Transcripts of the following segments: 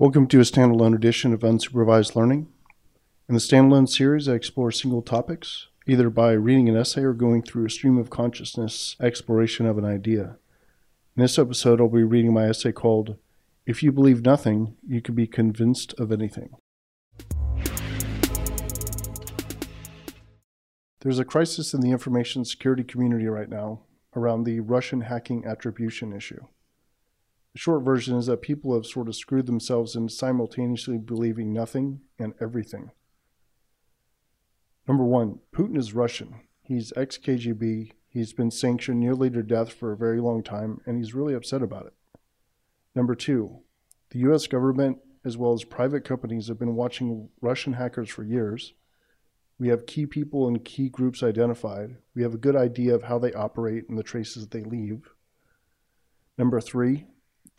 Welcome to a standalone edition of Unsupervised Learning. In the standalone series, I explore single topics, either by reading an essay or going through a stream of consciousness exploration of an idea. In this episode, I'll be reading my essay called If You Believe Nothing, You Can Be Convinced of Anything. There's a crisis in the information security community right now around the Russian hacking attribution issue. The short version is that people have sort of screwed themselves into simultaneously believing nothing and everything. Number one, Putin is Russian. He's ex KGB. He's been sanctioned nearly to death for a very long time, and he's really upset about it. Number two, the US government, as well as private companies, have been watching Russian hackers for years we have key people and key groups identified. We have a good idea of how they operate and the traces that they leave. Number three,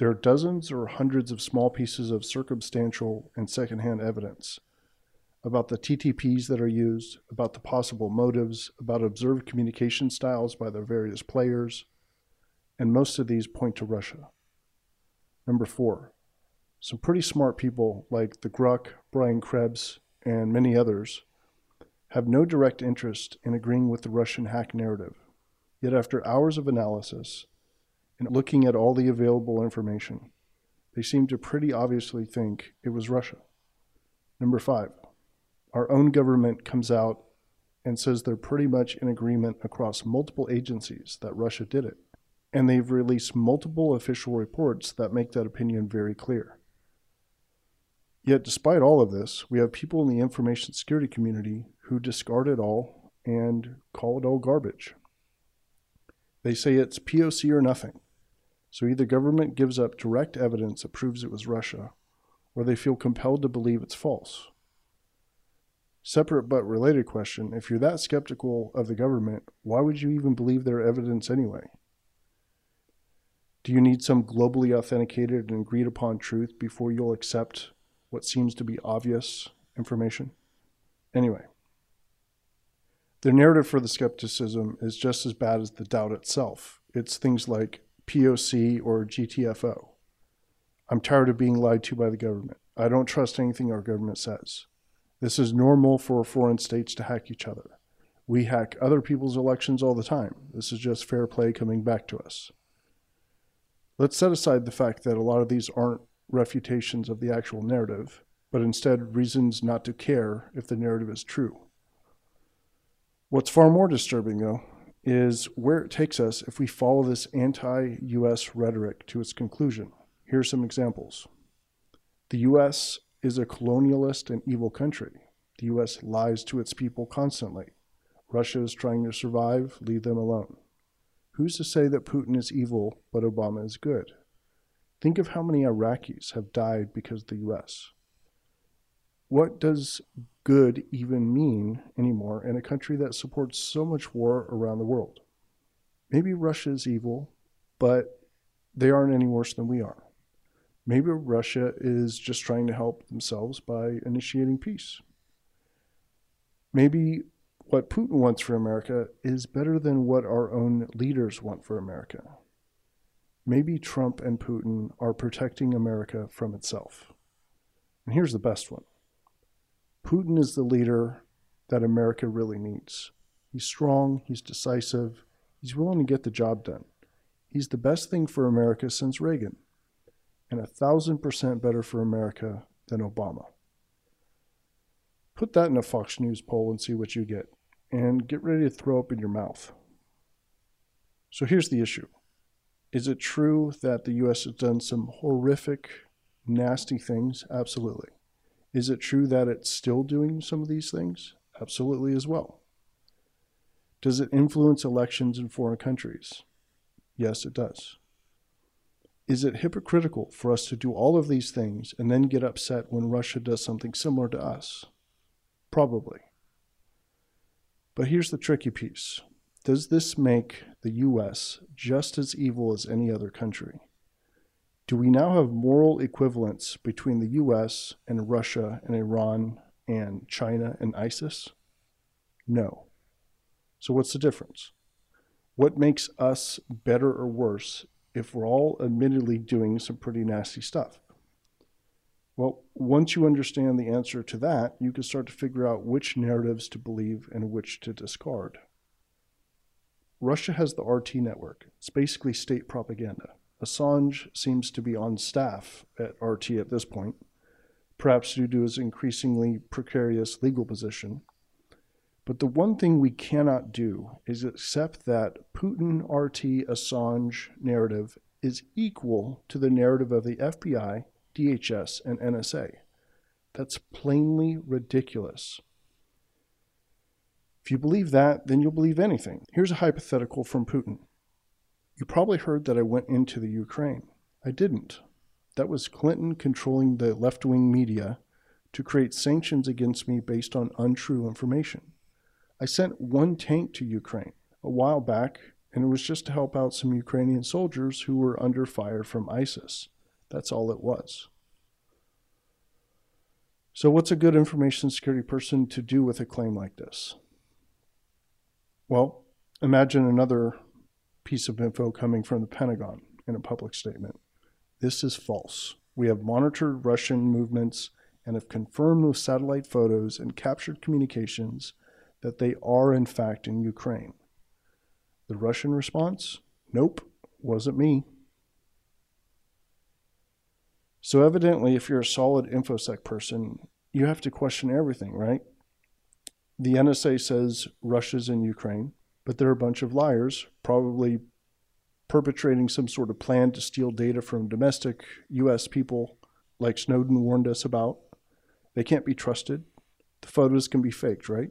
there are dozens or hundreds of small pieces of circumstantial and secondhand evidence about the TTPs that are used, about the possible motives, about observed communication styles by the various players, and most of these point to Russia. Number four, some pretty smart people like the grugq, Brian Krebs, and many others have no direct interest in agreeing with the Russian hack narrative. Yet, after hours of analysis and looking at all the available information, they seem to pretty obviously think it was Russia. Number five, our own government comes out and says they're pretty much in agreement across multiple agencies that Russia did it. And they've released multiple official reports that make that opinion very clear. Yet, despite all of this, we have people in the information security community who discard it all and call it all garbage. They say it's POC or nothing. So either government gives up direct evidence that proves it was Russia, or they feel compelled to believe it's false. Separate but related question if you're that skeptical of the government, why would you even believe their evidence anyway? Do you need some globally authenticated and agreed upon truth before you'll accept what seems to be obvious information? Anyway, the narrative for the skepticism is just as bad as the doubt itself. It's things like POC or GTFO. I'm tired of being lied to by the government. I don't trust anything our government says. This is normal for foreign states to hack each other. We hack other people's elections all the time. This is just fair play coming back to us. Let's set aside the fact that a lot of these aren't refutations of the actual narrative, but instead reasons not to care if the narrative is true. What's far more disturbing, though, is where it takes us if we follow this anti US rhetoric to its conclusion. Here are some examples. The US is a colonialist and evil country. The US lies to its people constantly. Russia is trying to survive, leave them alone. Who's to say that Putin is evil but Obama is good? Think of how many Iraqis have died because of the US. What does good even mean anymore in a country that supports so much war around the world? Maybe Russia is evil, but they aren't any worse than we are. Maybe Russia is just trying to help themselves by initiating peace. Maybe what Putin wants for America is better than what our own leaders want for America. Maybe Trump and Putin are protecting America from itself. And here's the best one Putin is the leader that America really needs. He's strong, he's decisive, he's willing to get the job done. He's the best thing for America since Reagan, and a thousand percent better for America than Obama. Put that in a Fox News poll and see what you get, and get ready to throw up in your mouth. So here's the issue Is it true that the U.S. has done some horrific, nasty things? Absolutely. Is it true that it's still doing some of these things? Absolutely, as well. Does it influence elections in foreign countries? Yes, it does. Is it hypocritical for us to do all of these things and then get upset when Russia does something similar to us? Probably. But here's the tricky piece Does this make the U.S. just as evil as any other country? Do we now have moral equivalence between the US and Russia and Iran and China and ISIS? No. So, what's the difference? What makes us better or worse if we're all admittedly doing some pretty nasty stuff? Well, once you understand the answer to that, you can start to figure out which narratives to believe and which to discard. Russia has the RT network. It's basically state propaganda. Assange seems to be on staff at RT at this point, perhaps due to his increasingly precarious legal position. But the one thing we cannot do is accept that Putin RT Assange narrative is equal to the narrative of the FBI, DHS, and NSA. That's plainly ridiculous. If you believe that, then you'll believe anything. Here's a hypothetical from Putin. You probably heard that I went into the Ukraine. I didn't. That was Clinton controlling the left wing media to create sanctions against me based on untrue information. I sent one tank to Ukraine a while back, and it was just to help out some Ukrainian soldiers who were under fire from ISIS. That's all it was. So, what's a good information security person to do with a claim like this? Well, imagine another piece of info coming from the Pentagon in a public statement. This is false. We have monitored Russian movements and have confirmed with satellite photos and captured communications that they are in fact in Ukraine. The Russian response? Nope, wasn't me. So, evidently, if you're a solid InfoSec person, you have to question everything, right? The NSA says Russia's in Ukraine, but they're a bunch of liars, probably perpetrating some sort of plan to steal data from domestic U.S. people, like Snowden warned us about. They can't be trusted. The photos can be faked, right?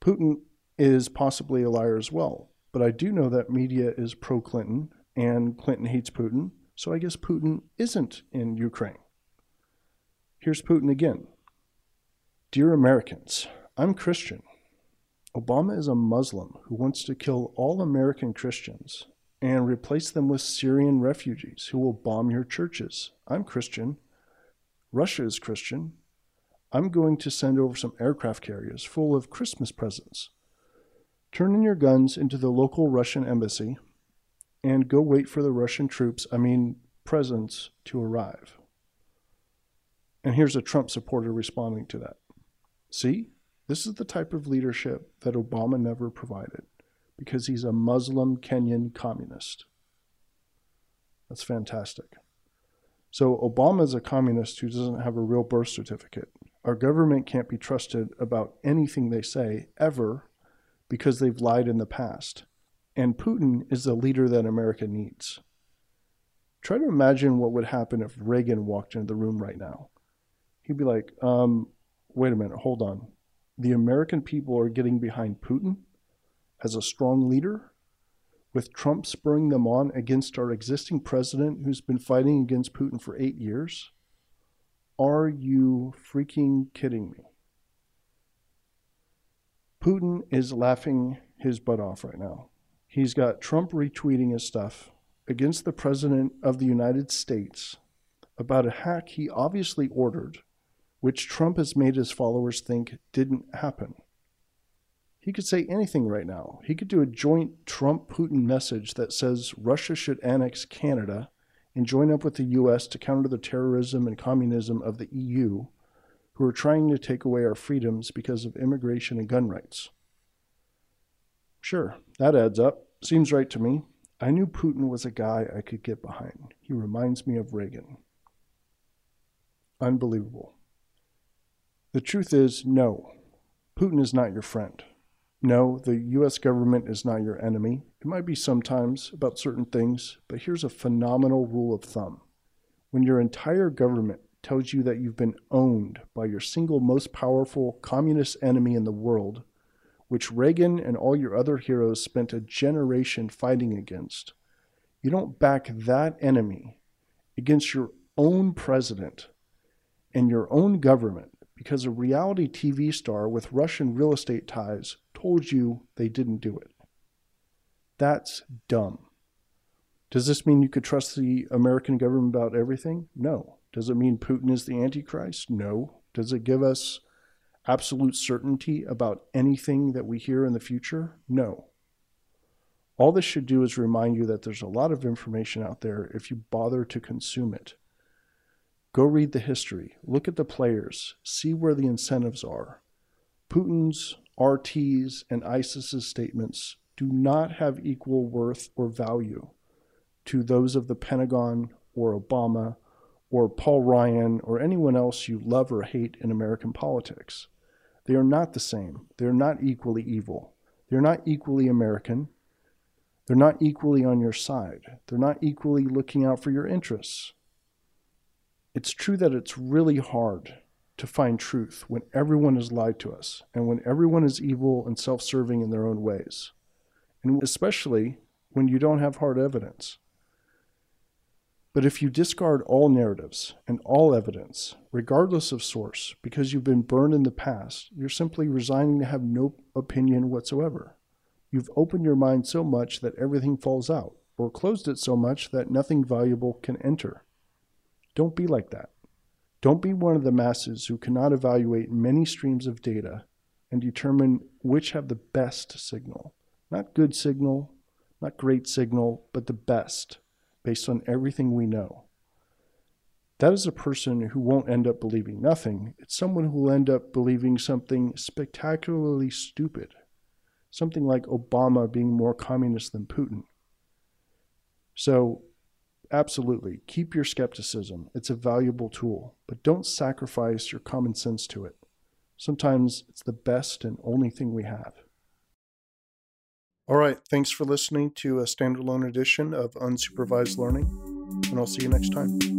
Putin is possibly a liar as well, but I do know that media is pro Clinton and Clinton hates Putin, so I guess Putin isn't in Ukraine. Here's Putin again. Dear Americans, I'm Christian. Obama is a Muslim who wants to kill all American Christians and replace them with Syrian refugees who will bomb your churches. I'm Christian. Russia is Christian. I'm going to send over some aircraft carriers full of Christmas presents. Turn in your guns into the local Russian embassy and go wait for the Russian troops, I mean presents, to arrive. And here's a Trump supporter responding to that. See, this is the type of leadership that Obama never provided because he's a Muslim Kenyan communist. That's fantastic. So, Obama is a communist who doesn't have a real birth certificate. Our government can't be trusted about anything they say ever because they've lied in the past. And Putin is the leader that America needs. Try to imagine what would happen if Reagan walked into the room right now he'd be like, um, wait a minute, hold on. The American people are getting behind Putin as a strong leader, with Trump spurring them on against our existing president who's been fighting against Putin for eight years? Are you freaking kidding me? Putin is laughing his butt off right now. He's got Trump retweeting his stuff against the President of the United States about a hack he obviously ordered which Trump has made his followers think didn't happen. He could say anything right now. He could do a joint Trump Putin message that says Russia should annex Canada and join up with the US to counter the terrorism and communism of the EU, who are trying to take away our freedoms because of immigration and gun rights. Sure, that adds up. Seems right to me. I knew Putin was a guy I could get behind. He reminds me of Reagan. Unbelievable. The truth is, no, Putin is not your friend. No, the US government is not your enemy. It might be sometimes about certain things, but here's a phenomenal rule of thumb. When your entire government tells you that you've been owned by your single most powerful communist enemy in the world, which Reagan and all your other heroes spent a generation fighting against, you don't back that enemy against your own president and your own government because a reality TV star with Russian real estate ties told you they didn't do it. That's dumb. Does this mean you could trust the American government about everything? No. Does it mean Putin is the Antichrist? No. Does it give us absolute certainty about anything that we hear in the future? No. All this should do is remind you that there's a lot of information out there if you bother to consume it. Go read the history, look at the players, see where the incentives are. Putin's, RT's, and ISIS's statements do not have equal worth or value to those of the Pentagon or Obama or Paul Ryan or anyone else you love or hate in American politics. They are not the same. They're not equally evil. They're not equally American. They're not equally on your side. They're not equally looking out for your interests. It's true that it's really hard to find truth when everyone has lied to us and when everyone is evil and self serving in their own ways, and especially when you don't have hard evidence. But if you discard all narratives and all evidence, regardless of source, because you've been burned in the past, you're simply resigning to have no opinion whatsoever. You've opened your mind so much that everything falls out, or closed it so much that nothing valuable can enter. Don't be like that. Don't be one of the masses who cannot evaluate many streams of data and determine which have the best signal. Not good signal, not great signal, but the best based on everything we know. That is a person who won't end up believing nothing. It's someone who will end up believing something spectacularly stupid, something like Obama being more communist than Putin. So, absolutely, keep your skepticism. It's a valuable tool, but don't sacrifice your common sense to it. Sometimes it's the best and only thing we have. All right. Thanks for listening to a standalone edition of Unsupervised Learning, and I'll see you next time.